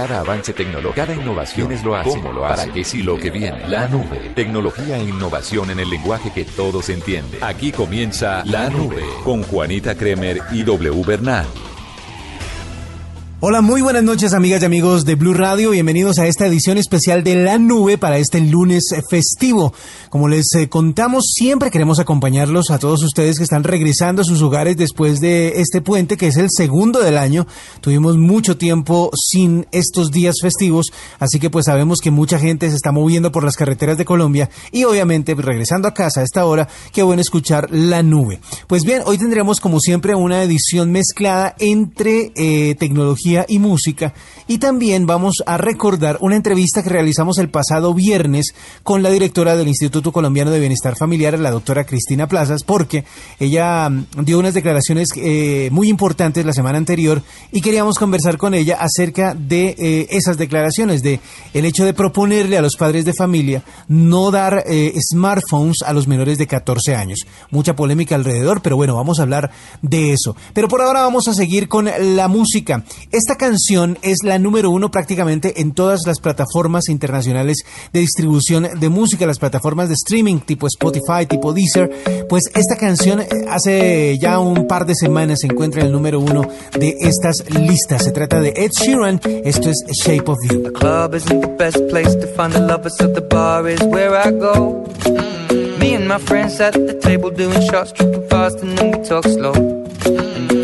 Cada avance tecnológico, cada innovación es lo hace. ¿Cómo lo hace? ¿Para qué sí lo que viene? La nube. Tecnología e innovación en el lenguaje que todos entienden. Aquí comienza La Nube con Juanita Kremer y W Bernal. Hola, muy buenas noches amigas y amigos de Blue Radio. Bienvenidos a esta edición especial de La Nube para este lunes festivo. Como les eh, contamos, siempre queremos acompañarlos a todos ustedes que están regresando a sus hogares después de este puente, que es el segundo del año. Tuvimos mucho tiempo sin estos días festivos, así que pues sabemos que mucha gente se está moviendo por las carreteras de Colombia y obviamente regresando a casa a esta hora, qué bueno escuchar La Nube. Pues bien, hoy tendremos como siempre una edición mezclada entre eh, tecnología y música. Y también vamos a recordar una entrevista que realizamos el pasado viernes con la directora del Instituto Colombiano de Bienestar Familiar, la doctora Cristina Plazas, porque ella mm, dio unas declaraciones eh, muy importantes la semana anterior y queríamos conversar con ella acerca de eh, esas declaraciones, de el hecho de proponerle a los padres de familia no dar eh, smartphones a los menores de 14 años. Mucha polémica alrededor, pero bueno, vamos a hablar de eso. Pero por ahora vamos a seguir con la música. Esta canción es la número uno prácticamente en todas las plataformas internacionales de distribución de música, las plataformas de streaming tipo Spotify, tipo Deezer. Pues esta canción eh, hace ya un par de semanas se encuentra en el número uno de estas listas. Se trata de Ed Sheeran. Esto es Shape of You. Club lovers, bar. Me and my friends at the table doing shots, tripping fast, and then we talk slow.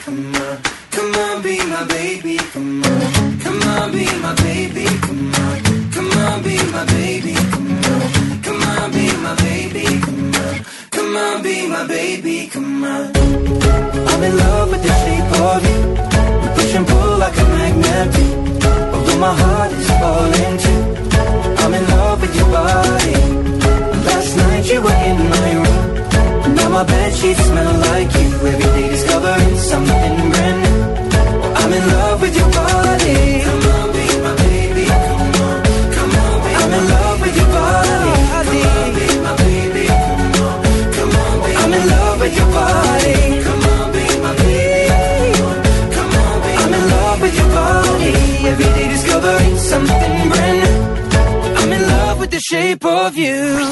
come on. Come on, be my baby, come on. Come on, be my baby, come on. Come on, be my baby, come on. Come on, be my baby, come on. I'm in love with the shape of you. We push and pull like a magnet. Although my heart is falling too. I'm in love with your body. Last night you were in my room now my sheets smell like you Every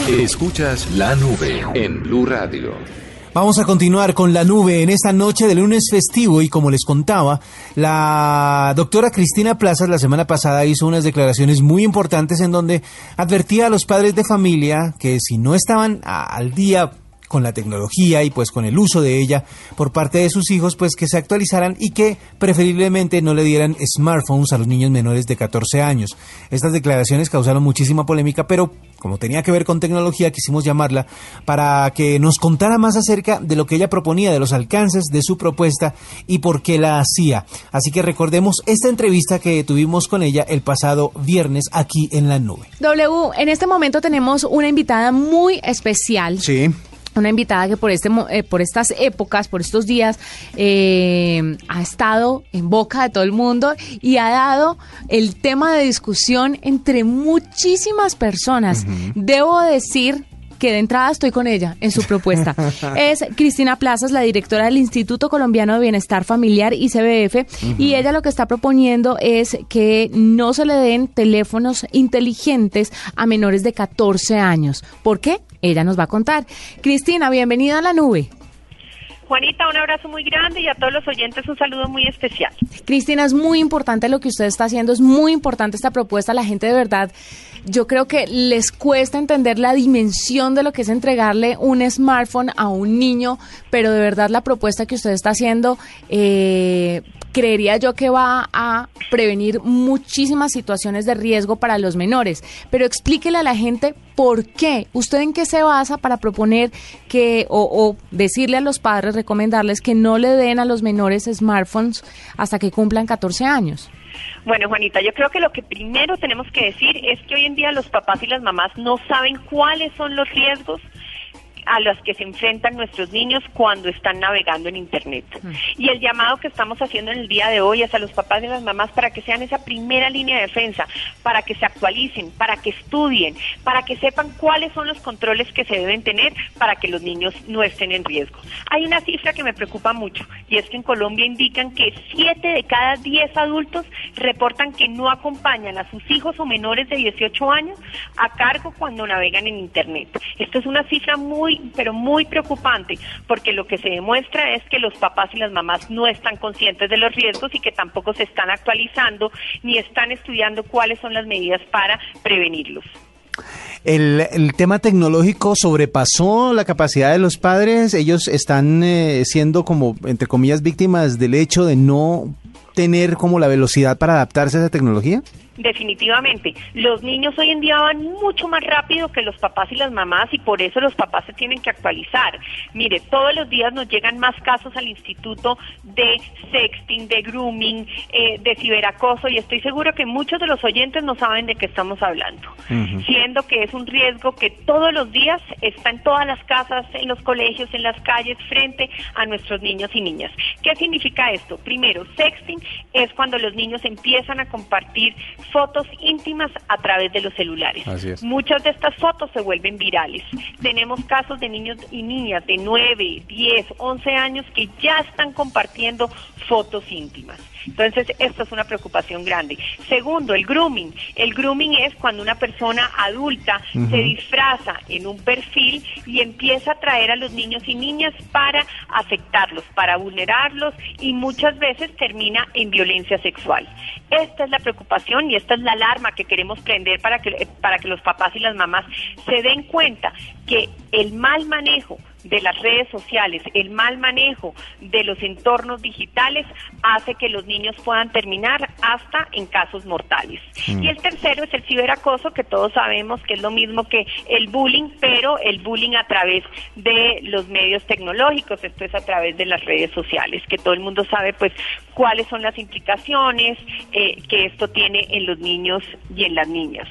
Escuchas la nube en Blue Radio. Vamos a continuar con la nube en esta noche de lunes festivo y como les contaba, la doctora Cristina Plazas la semana pasada hizo unas declaraciones muy importantes en donde advertía a los padres de familia que si no estaban al día con la tecnología y pues con el uso de ella por parte de sus hijos, pues que se actualizaran y que preferiblemente no le dieran smartphones a los niños menores de 14 años. Estas declaraciones causaron muchísima polémica, pero como tenía que ver con tecnología, quisimos llamarla para que nos contara más acerca de lo que ella proponía, de los alcances de su propuesta y por qué la hacía. Así que recordemos esta entrevista que tuvimos con ella el pasado viernes aquí en la nube. W, en este momento tenemos una invitada muy especial. Sí una invitada que por este eh, por estas épocas, por estos días, eh, ha estado en boca de todo el mundo y ha dado el tema de discusión entre muchísimas personas. Debo decir que de entrada estoy con ella en su propuesta. es Cristina Plazas, la directora del Instituto Colombiano de Bienestar Familiar, ICBF, y ella lo que está proponiendo es que no se le den teléfonos inteligentes a menores de 14 años. ¿Por qué? Ella nos va a contar. Cristina, bienvenida a la nube. Juanita, un abrazo muy grande y a todos los oyentes un saludo muy especial. Cristina, es muy importante lo que usted está haciendo, es muy importante esta propuesta. La gente de verdad, yo creo que les cuesta entender la dimensión de lo que es entregarle un smartphone a un niño, pero de verdad la propuesta que usted está haciendo eh, creería yo que va a prevenir muchísimas situaciones de riesgo para los menores. Pero explíquele a la gente por qué, usted en qué se basa para proponer que o, decirle a los padres, recomendarles que no le den a los menores smartphones hasta que cumplan 14 años. Bueno, Juanita, yo creo que lo que primero tenemos que decir es que hoy en día los papás y las mamás no saben cuáles son los riesgos a los que se enfrentan nuestros niños cuando están navegando en Internet. Mm. Y el llamado que estamos haciendo en el día de hoy es a los papás y las mamás para que sean esa primera línea de defensa, para que se actualicen, para que estudien, para que sepan cuáles son los controles que se deben tener para que los niños no estén en riesgo. Hay una cifra que me preocupa mucho y es que en Colombia indican que 7 de cada 10 adultos reportan que no acompañan a sus hijos o menores de 18 años a cargo cuando navegan en Internet. Esto es una cifra muy pero muy preocupante, porque lo que se demuestra es que los papás y las mamás no están conscientes de los riesgos y que tampoco se están actualizando ni están estudiando cuáles son las medidas para prevenirlos. El, tema tecnológico sobrepasó la capacidad de los padres. Ellos están eh, siendo como, entre comillas, víctimas del hecho de no tener como la velocidad para adaptarse a esa tecnología. Definitivamente. Los niños hoy en día van mucho más rápido que los papás y las mamás y por eso los papás se tienen que actualizar. Mire, todos los días nos llegan más casos al instituto de sexting, de grooming, eh, de ciberacoso y estoy seguro que muchos de los oyentes no saben de qué estamos hablando. Siendo que es un riesgo que todos los días está en todas las casas, en los colegios, en las calles, frente a nuestros niños y niñas. ¿Qué significa esto? Primero, sexting es cuando los niños empiezan a compartir fotos íntimas a través de los celulares. Muchas de estas fotos se vuelven virales. Tenemos casos de niños y niñas de 9, 10, 11 años que ya están compartiendo fotos íntimas. Entonces, esto es una preocupación grande. Segundo, el grooming. El grooming es cuando una persona adulta se disfraza en un perfil y empieza a traer a los niños y niñas para afectarlos, para vulnerarlos y muchas veces termina en violencia sexual. Esta es la preocupación y esta es la alarma que queremos prender para que, para que los papás y las mamás se den cuenta que el mal manejo de las redes sociales, el mal manejo de los entornos digitales hace que los niños puedan terminar hasta en casos mortales. Mm. Y el tercero es el ciberacoso, que todos sabemos que es lo mismo que el bullying, pero el bullying a través de los medios tecnológicos, esto es a través de las redes sociales, que todo el mundo sabe pues cuáles son las implicaciones eh, que esto tiene en los niños y en las niñas.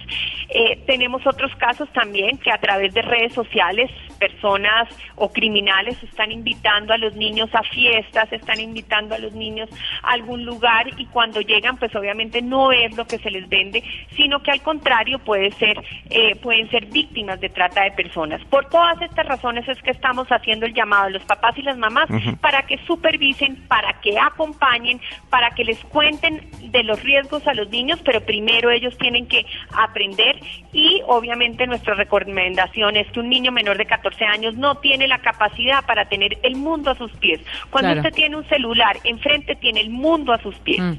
Eh, tenemos otros casos también que a través de redes sociales personas o criminales están invitando a los niños a fiestas, están invitando a los niños a algún lugar y cuando llegan pues obviamente no es lo que se les vende, sino que al contrario puede ser, eh, pueden ser víctimas de trata de personas. Por todas estas razones es que estamos haciendo el llamado a los papás y las mamás para que supervisen, para que acompañen, para que les cuenten de los riesgos a los niños, pero primero ellos tienen que aprender y obviamente nuestra recomendación es que un niño menor de 14 años no tiene la capacidad para tener el mundo a sus pies. Cuando Claro. usted tiene un celular enfrente tiene el mundo a sus pies. Mm.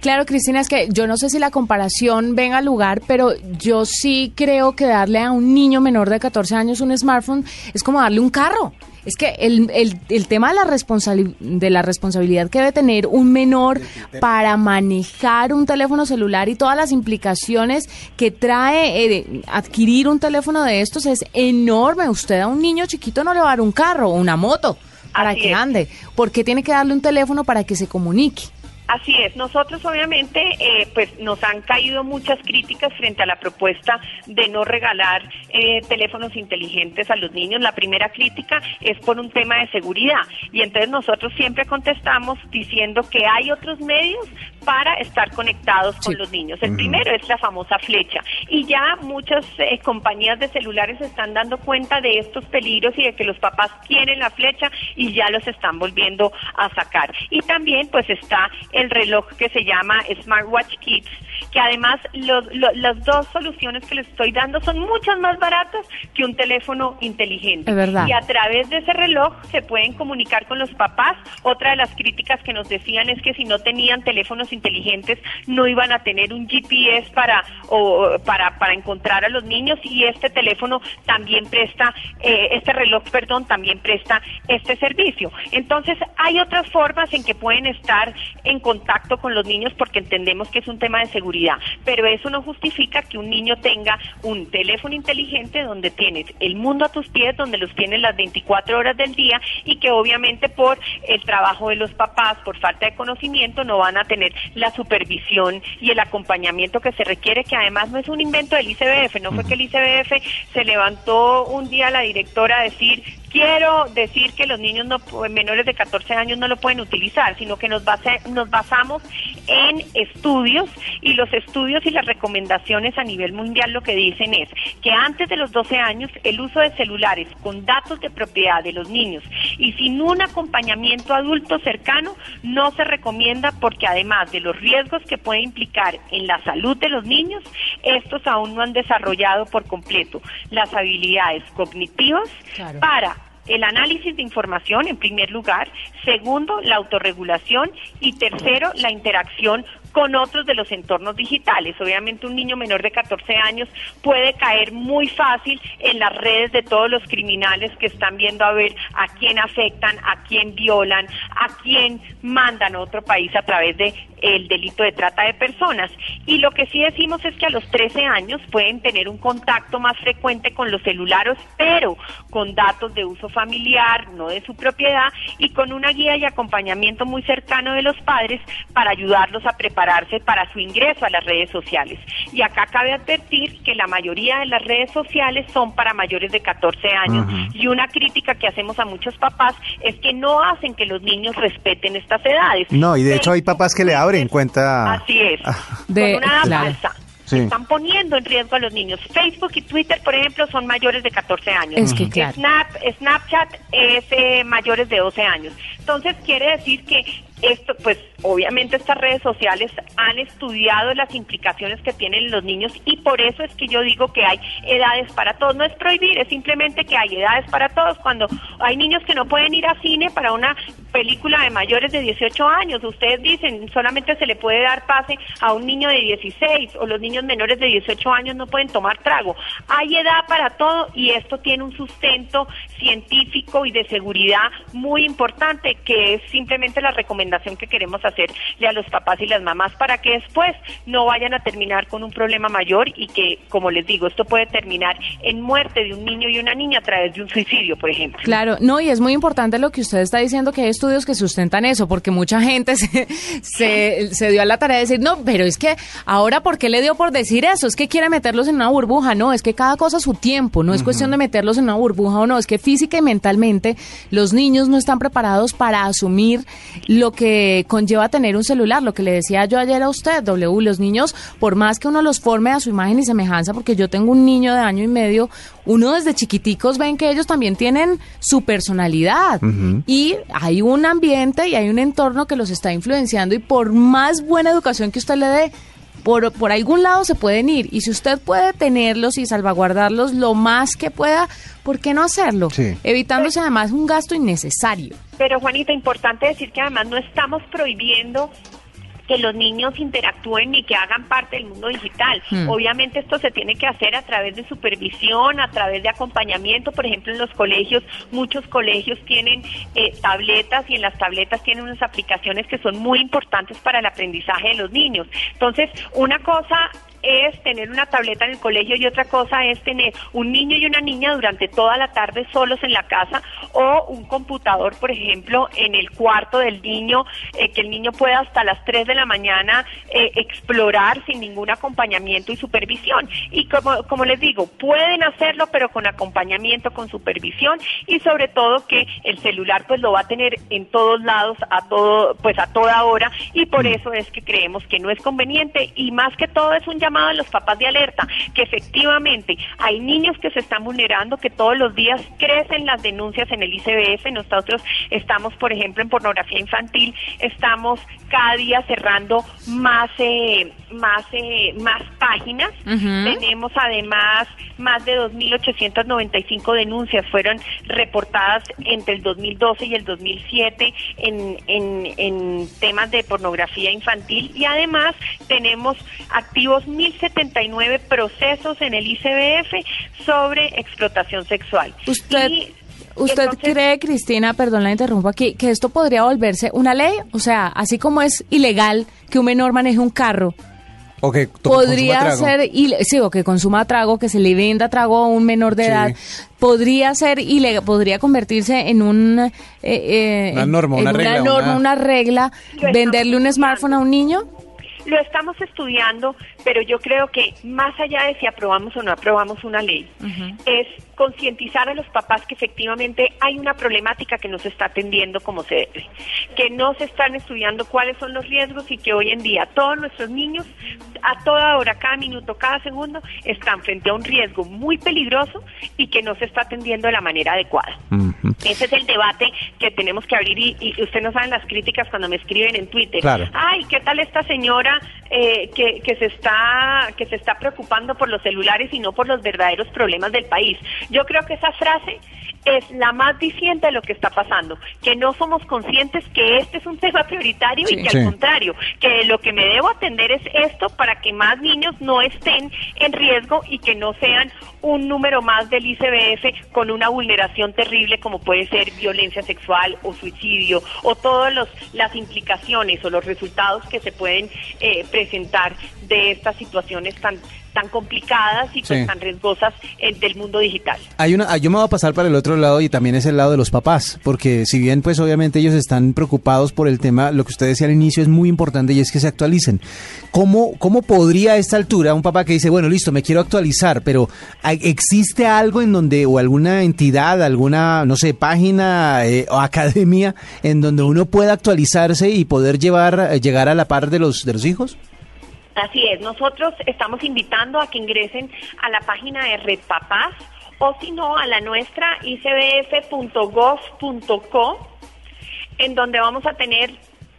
Claro, Cristina, es que yo no sé si la comparación venga al lugar, pero yo sí creo que darle a un niño menor de 14 años un smartphone es como darle un carro. Es que el, el, el tema de la, de la responsabilidad que debe tener un menor para manejar un teléfono celular y todas las implicaciones que trae eh, adquirir un teléfono de estos es enorme. Usted a un niño chiquito no le va a dar un carro o una moto para Así que es. ande. ¿Por qué tiene que darle un teléfono para que se comunique? Así es, nosotros obviamente eh, pues nos han caído muchas críticas frente a la propuesta de no regalar eh, teléfonos inteligentes a los niños. La primera crítica es por un tema de seguridad y entonces nosotros siempre contestamos diciendo que hay otros medios para estar conectados con los niños. El primero es la famosa flecha y ya muchas eh, compañías de celulares se están dando cuenta de estos peligros y de que los papás quieren la flecha y ya los están volviendo a sacar. Y también pues está el reloj que se llama Smartwatch Kids, que además los, lo- las dos soluciones que les estoy dando son muchas más baratas que un teléfono inteligente. Es verdad. Y a través de ese reloj se pueden comunicar con los papás. Otra de las críticas que nos decían es que si no tenían teléfonos inteligentes no iban a tener un GPS para o para para encontrar a los niños y este teléfono también presta eh, este reloj, perdón, también presta este servicio. Entonces hay otras formas en que pueden estar en contacto con los niños porque entendemos que es un tema de seguridad, pero eso no justifica que un niño tenga un teléfono inteligente donde tienes el mundo a tus pies, donde los tienes las 24 horas del día y que obviamente por el trabajo de los papás, por falta de conocimiento, no van a tener la supervisión y el acompañamiento que se requiere, que además no es un invento del ICBF, no fue que el ICBF se levantó un día la directora a decir quiero decir que los niños no, menores de 14 años no lo pueden utilizar, sino que nos, base- nos basamos en estudios y los estudios y las recomendaciones a nivel mundial lo que dicen es que antes de los 12 años el uso de celulares con datos de propiedad de los niños y sin un acompañamiento adulto cercano no se recomienda porque además de los riesgos que puede implicar en la salud de los niños, estos aún no han desarrollado por completo las habilidades cognitivas Claro. para el análisis de información, en primer lugar, segundo, la autorregulación y tercero, la interacción con otros de los entornos digitales. Obviamente un niño menor de 14 años puede caer muy fácil en las redes de todos los criminales que están viendo a ver a quién afectan, a quién violan, a quién mandan a otro país a través de el delito de trata de personas. Y lo que sí decimos es que a los 13 años pueden tener un contacto más frecuente con los celulares, pero con datos de uso familiar, no de su propiedad, y con una guía y acompañamiento muy cercano de los padres para ayudarlos a prepararse para su ingreso a las redes sociales. Y acá cabe advertir que la mayoría de las redes sociales son para mayores de 14 años y una crítica que hacemos a muchos papás es que no hacen que los niños respeten estas edades. No, y de hecho hay papás que le abren cuenta. Así es. De- con una claro. falsa. Sí. Están poniendo en riesgo a los niños. Facebook y Twitter, por ejemplo, son mayores de 14 años. Es que, claro. Snap, Snapchat es eh, mayores de 12 años. Entonces quiere decir que esto, pues obviamente estas redes sociales han estudiado las implicaciones que tienen en los niños y por eso es que yo digo que hay edades para todos. No es prohibir, es simplemente que hay edades para todos. Cuando hay niños que no pueden ir a cine para una película de mayores de 18 años, ustedes dicen solamente se le puede dar pase a un niño de 16 o los niños menores de 18 años no pueden tomar trago. Hay edad para todo y esto tiene un sustento científico y de seguridad muy importante, que es simplemente la recomendación que queremos hacerle a los papás y las mamás para que después no vayan a terminar con un problema mayor y que, como les digo, esto puede terminar en muerte de un niño y una niña a través de un suicidio, por ejemplo. Claro, no, y es muy importante lo que usted está diciendo, que hay estudios que sustentan eso, porque mucha gente se, se, se dio a la tarea de decir, no, pero es que ahora, ¿por qué le dio por decir eso? Es que quiere meterlos en una burbuja, no, es que cada cosa a su tiempo, no es cuestión de meterlos en una burbuja o no, es que física y mentalmente los niños no están preparados para asumir lo que conlleva tener un celular, lo que le decía yo ayer a usted, W, los niños, por más que uno los forme a su imagen y semejanza, porque yo tengo un niño de año y medio, uno desde chiquiticos ven que ellos también tienen su personalidad. Y hay un ambiente y hay un entorno que los está influenciando y por más buena educación que usted le dé, por, por algún lado se pueden ir. Y si usted puede tenerlos y salvaguardarlos lo más que pueda, ¿por qué no hacerlo? Sí. Evitándose además un gasto innecesario. Pero Juanita, importante decir que además no estamos prohibiendo que los niños interactúen ni que hagan parte del mundo digital. Hmm. Obviamente esto se tiene que hacer a través de supervisión, a través de acompañamiento. Por ejemplo, en los colegios, muchos colegios tienen eh, tabletas y en las tabletas tienen unas aplicaciones que son muy importantes para el aprendizaje de los niños. Entonces, una cosa es tener una tableta en el colegio y otra cosa es tener un niño y una niña durante toda la tarde solos en la casa o un computador, por ejemplo, en el cuarto del niño, eh, que el niño pueda hasta las 3 de la mañana eh, explorar sin ningún acompañamiento y supervisión. Y como, como les digo, pueden hacerlo, pero con acompañamiento, con supervisión y sobre todo que el celular pues lo va a tener en todos lados, a todo, pues a toda hora y por eso es que creemos que no es conveniente y más que todo es un llamado a los papás de alerta, que efectivamente hay niños que se están vulnerando, que todos los días crecen las denuncias en el ICBF. Nosotros estamos, por ejemplo, en pornografía infantil, estamos cada día cerrando más, eh, más, eh, más páginas. Tenemos además más de 2.895 denuncias fueron reportadas entre el 2012 y el 2007 en, en, en temas de pornografía infantil y además tenemos activos 1.079 procesos en el ICBF sobre explotación sexual. Usted- Y ¿Usted entonces- cree, Cristina, perdón la interrumpo aquí, que esto podría volverse una ley? O sea, así como es ilegal que un menor maneje un carro, O que podría trago. ser, sí, o que consuma trago, que se le venda trago a un menor de Sí. edad, podría ser ilegal, podría convertirse en un... eh, eh, Una norma, en una regla, norma, una- una regla, venderle un smartphone a un niño. Lo estamos estudiando, pero yo creo que más allá de si aprobamos o no aprobamos una ley, es concientizar a los papás que efectivamente hay una problemática que no se está atendiendo como se debe, que no se están estudiando cuáles son los riesgos y que hoy en día todos nuestros niños, a toda hora, cada minuto, cada segundo, están frente a un riesgo muy peligroso y que no se está atendiendo de la manera adecuada. Ese es el debate que tenemos que abrir y, y usted no saben las críticas cuando me escriben en Twitter. Claro. Ay, ¿qué tal esta señora eh, que, que se está que se está preocupando por los celulares y no por los verdaderos problemas del país? Yo creo que esa frase es la más diciente de lo que está pasando, que no somos conscientes que este es un tema prioritario Sí. y que Sí. al contrario, que lo que me debo atender es esto para que más niños no estén en riesgo y que no sean un número más del ICBF con una vulneración terrible como puede ser violencia sexual o suicidio o todas los- las implicaciones o los resultados que se pueden eh, presentar de estas situaciones tan tan complicadas y pues Sí. tan riesgosas eh, del mundo digital. Hay una, yo me voy a pasar para el otro lado y también es el lado de los papás, porque si bien pues obviamente ellos están preocupados por el tema, lo que usted decía al inicio es muy importante y es que se actualicen. ¿Cómo, cómo podría a esta altura un papá que dice, bueno, listo, me quiero actualizar, pero ¿hay- ¿existe algo en donde, o alguna entidad, alguna, no sé, página eh, o academia en donde uno pueda actualizarse y poder llevar, eh, llegar a la par de los, de los hijos? Así es, nosotros estamos invitando a que ingresen a la página de Red Papás o si no a la nuestra icbf.gov.co en donde vamos a tener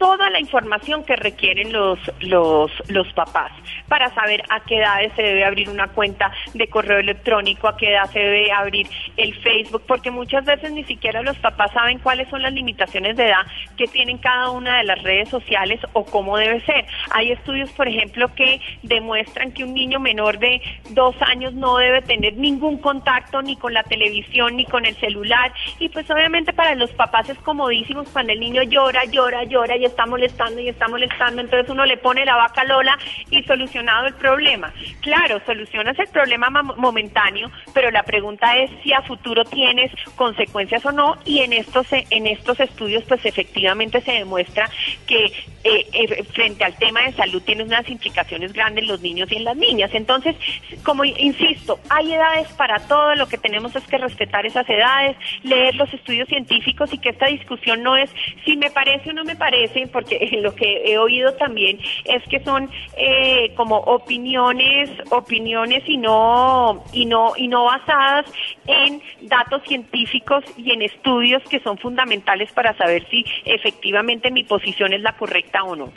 toda la información que requieren los, los, los papás para saber a qué edades se debe abrir una cuenta de correo electrónico, a qué edad se debe abrir el Facebook, porque muchas veces ni siquiera los papás saben cuáles son las limitaciones de edad que tienen cada una de las redes sociales o cómo debe ser. Hay estudios, por ejemplo, que demuestran que un niño menor de dos años no debe tener ningún contacto ni con la televisión ni con el celular y pues obviamente para los papás es comodísimo cuando el niño llora, llora, llora está molestando y está molestando, entonces uno le pone la vaca Lola y solucionado el problema. Claro, solucionas el problema momentáneo, pero la pregunta es si a futuro tienes consecuencias o no y en estos en estos estudios pues efectivamente se demuestra que eh, eh, frente al tema de salud tiene unas implicaciones grandes en los niños y en las niñas. Entonces, como insisto, hay edades para todo, lo que tenemos es que respetar esas edades, leer los estudios científicos y que esta discusión no es si me parece o no me parece, porque lo que he oído también es que son eh, como opiniones, opiniones y no y no y no basadas en datos científicos y en estudios que son fundamentales para saber si efectivamente mi posición es la correcta o no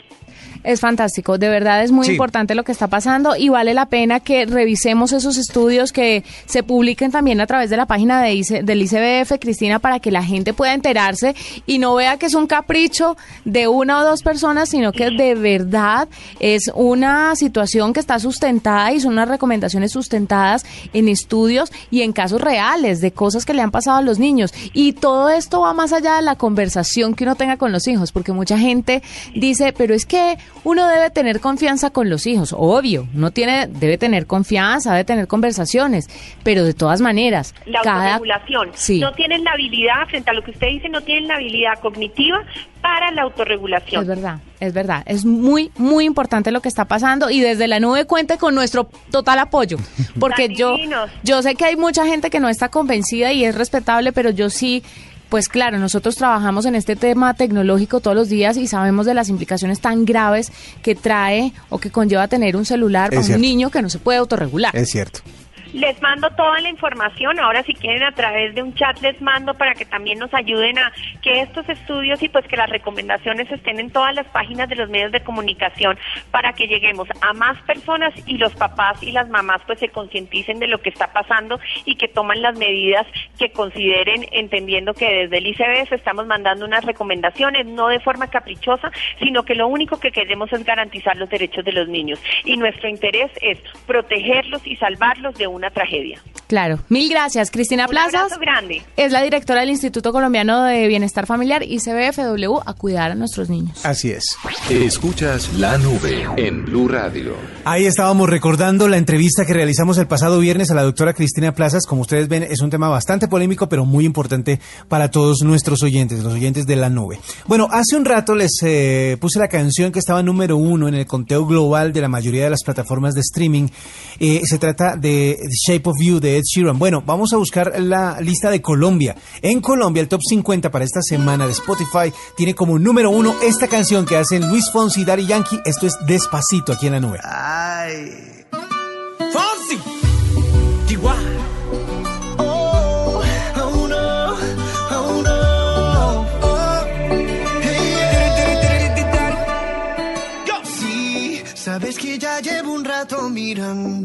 es fantástico. De verdad es muy importante lo que está pasando y vale la pena que revisemos esos estudios que se publiquen también a través de la página de del ICBF, Cristina, para que la gente pueda enterarse y no vea que es un capricho de una o dos personas, sino que de verdad es una situación que está sustentada y son unas recomendaciones sustentadas en estudios y en casos reales de cosas que le han pasado a los niños. Y todo esto va más allá de la conversación que uno tenga con los hijos, porque mucha gente dice, pero es que uno debe tener confianza con los hijos, obvio, no tiene, debe tener confianza, debe tener conversaciones, pero de todas maneras, la autorregulación. No tienen la habilidad, frente a lo que usted dice, no tienen la habilidad cognitiva para la autorregulación. Es verdad, es verdad. Es muy, muy importante lo que está pasando y desde la nube cuente con nuestro total apoyo. Porque yo, yo sé que hay mucha gente que no está convencida y es respetable, pero yo sí pues claro, nosotros trabajamos en este tema tecnológico todos los días y sabemos de las implicaciones tan graves que trae o que conlleva tener un celular para un niño que no se puede autorregular. Es cierto. Les mando toda la información. Ahora si quieren a través de un chat les mando para que también nos ayuden a que estos estudios y pues que las recomendaciones estén en todas las páginas de los medios de comunicación para que lleguemos a más personas y los papás y las mamás pues se concienticen de lo que está pasando y que toman las medidas que consideren entendiendo que desde el ICBF estamos mandando unas recomendaciones no de forma caprichosa, sino que lo único que queremos es garantizar los derechos de los niños y nuestro interés es protegerlos y salvarlos de una tragedia. Claro. Mil gracias. Cristina Plazas grande. es la directora del Instituto Colombiano de Bienestar Familiar y CBFW a cuidar a nuestros niños. Así es. Escuchas la nube en Blue Radio. Ahí estábamos recordando la entrevista que realizamos el pasado viernes a la doctora Cristina Plazas. Como ustedes ven, es un tema bastante polémico, pero muy importante para todos nuestros oyentes, los oyentes de la nube. Bueno, hace un rato les eh, puse la canción que estaba número uno en el conteo global de la mayoría de las plataformas de streaming. Eh, se trata de Shape of You de Ed Sheeran. Bueno, vamos a buscar la lista de Colombia. En Colombia, el top 50 para esta semana de Spotify tiene como número uno esta canción que hacen Luis Fonsi y Daddy Yankee. Esto es Despacito aquí en la nube. Ay. Fonsi. Sabes que ya llevo un rato mirándote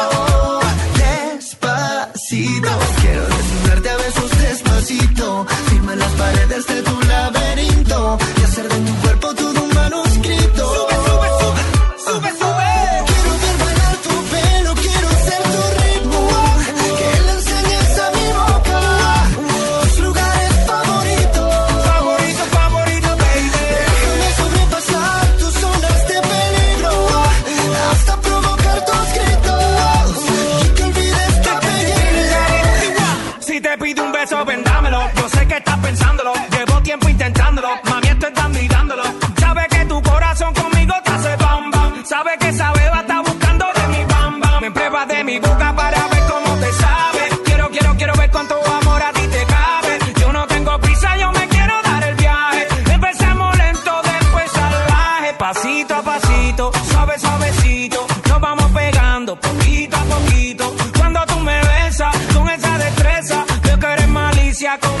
Pasito, suave, suavecito. Nos vamos pegando poquito a poquito. Cuando tú me besas con esa destreza, veo que eres malicia con.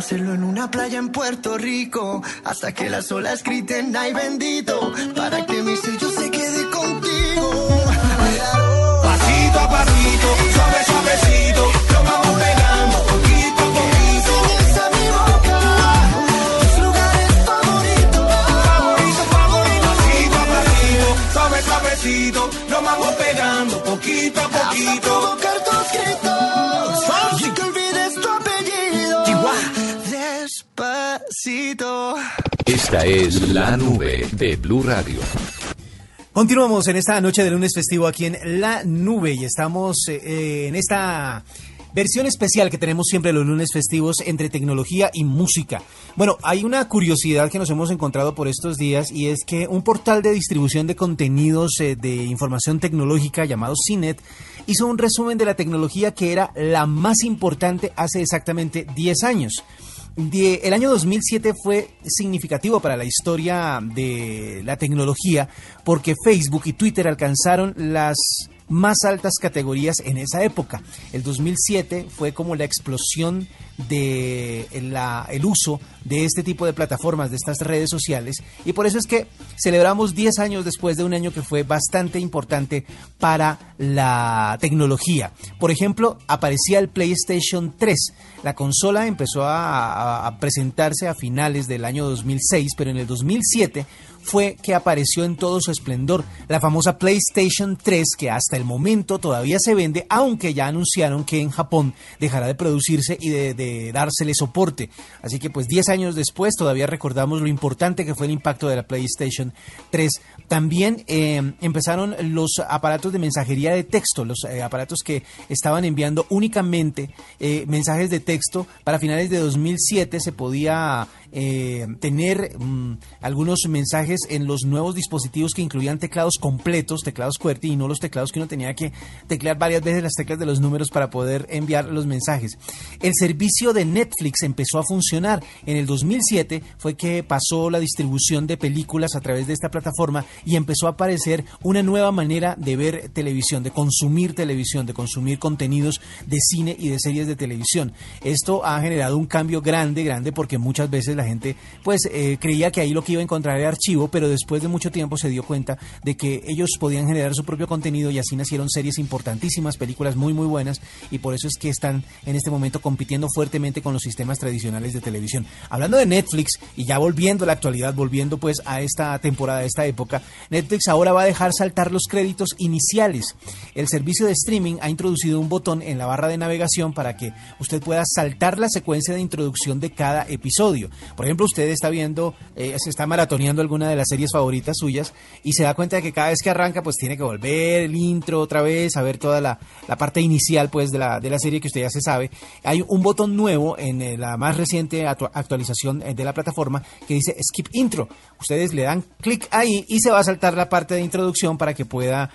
hacerlo en una playa en Puerto Rico hasta que las olas griten ay bendito para que mi sello se quede contigo. Pasito a pasito, suave, suavecito. Nos vamos pegando poquito a poquito. Enseñes a mi boca tus lugares favoritos. Favorito, favorito, pasito a pasito. Suave, suavecito. Nos vamos pegando poquito a poquito. Esta es la nube de Blue Radio. Continuamos en esta noche de lunes festivo aquí en La Nube y estamos eh, eh, en esta versión especial que tenemos siempre los lunes festivos entre tecnología y música. Bueno, hay una curiosidad que nos hemos encontrado por estos días y es que un portal de distribución de contenidos eh, de información tecnológica llamado CINET hizo un resumen de la tecnología que era la más importante hace exactamente 10 años. El año 2007 fue significativo para la historia de la tecnología porque Facebook y Twitter alcanzaron las más altas categorías en esa época. El 2007 fue como la explosión de la- el uso de este tipo de plataformas, de estas redes sociales, y por eso es que celebramos 10 años después de un año que fue bastante importante para la tecnología. Por ejemplo, aparecía el PlayStation 3. La consola empezó a, a- presentarse a finales del año 2006, pero en el 2007 fue que apareció en todo su esplendor la famosa PlayStation 3 que hasta el momento todavía se vende, aunque ya anunciaron que en Japón dejará de producirse y de, dársele soporte. Así que pues 10 años después todavía recordamos lo importante que fue el impacto de la PlayStation 3. También eh, empezaron los aparatos de mensajería de texto, los eh, aparatos que estaban enviando únicamente eh, mensajes de texto. Para finales de 2007 se podía eh, tener mm, algunos mensajes en los nuevos dispositivos que incluían teclados completos, teclados QWERTY y no los teclados que uno tenía que teclear varias veces las teclas de los números para poder enviar los mensajes. El servicio de Netflix empezó a funcionar. En el 2007 fue que pasó la distribución de películas a través de esta plataforma y empezó a aparecer una nueva manera de ver televisión, de consumir televisión, de consumir contenidos de cine y de series de televisión. Esto ha generado un cambio grande, grande, porque muchas veces la gente pues eh, creía que ahí lo que iba a encontrar era archivo, pero después de mucho tiempo se dio cuenta de que ellos podían generar su propio contenido y así nacieron series importantísimas, películas muy muy buenas y por eso es que están en este momento compitiendo fuertemente con los sistemas tradicionales de televisión. Hablando de Netflix y ya volviendo a la actualidad, volviendo pues a esta temporada, a esta época, Netflix ahora va a dejar saltar los créditos iniciales. El servicio de streaming ha introducido un botón en la barra de navegación para que usted pueda saltar la secuencia de introducción de cada episodio. Por ejemplo, usted está viendo, eh, se está maratoneando alguna de las series favoritas suyas y se da cuenta de que cada vez que arranca pues tiene que volver el intro otra vez, a ver toda la, parte inicial pues de la, de la serie que usted ya se sabe. Hay un botón nuevo en eh, la más reciente actu- actualización eh, de la plataforma que dice Skip Intro. Ustedes le dan clic ahí y se va a saltar la parte de introducción para que pueda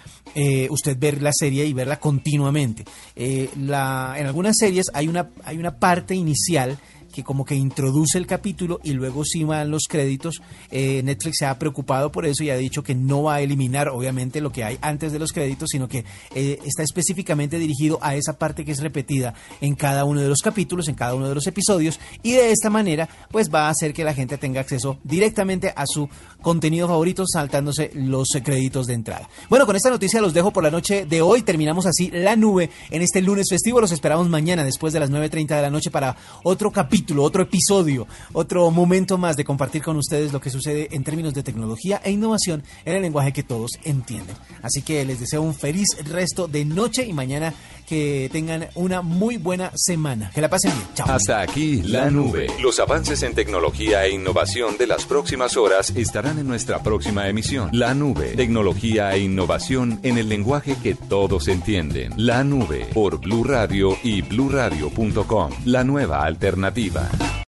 usted ver la serie y verla continuamente. En algunas series hay una, hay una parte inicial que como que introduce el capítulo y luego sí van los créditos. Eh, Netflix se ha preocupado por eso y ha dicho que no va a eliminar obviamente lo que hay antes de los créditos, sino que eh, está específicamente dirigido a esa parte que es repetida en cada uno de los capítulos, en cada uno de los episodios y de esta manera pues va a hacer que la gente tenga acceso directamente a su contenido favorito saltándose los créditos de entrada. Bueno, con esta noticia los dejo por la noche de hoy. Terminamos así la nube en este lunes festivo. Los esperamos mañana después de las 9.30 de la noche para otro otro episodio, otro momento más de compartir con ustedes lo que sucede en términos de tecnología e innovación en el lenguaje que todos entienden. Así que les deseo un feliz resto de noche y mañana que tengan una muy buena semana. Que la pasen bien. Chao. Hasta aquí la nube. Los avances en tecnología e innovación de las próximas horas estarán en nuestra próxima emisión. La nube. Tecnología e innovación en el lenguaje que todos entienden. La nube por Blue Radio y bluradio.com. La nueva alternativa.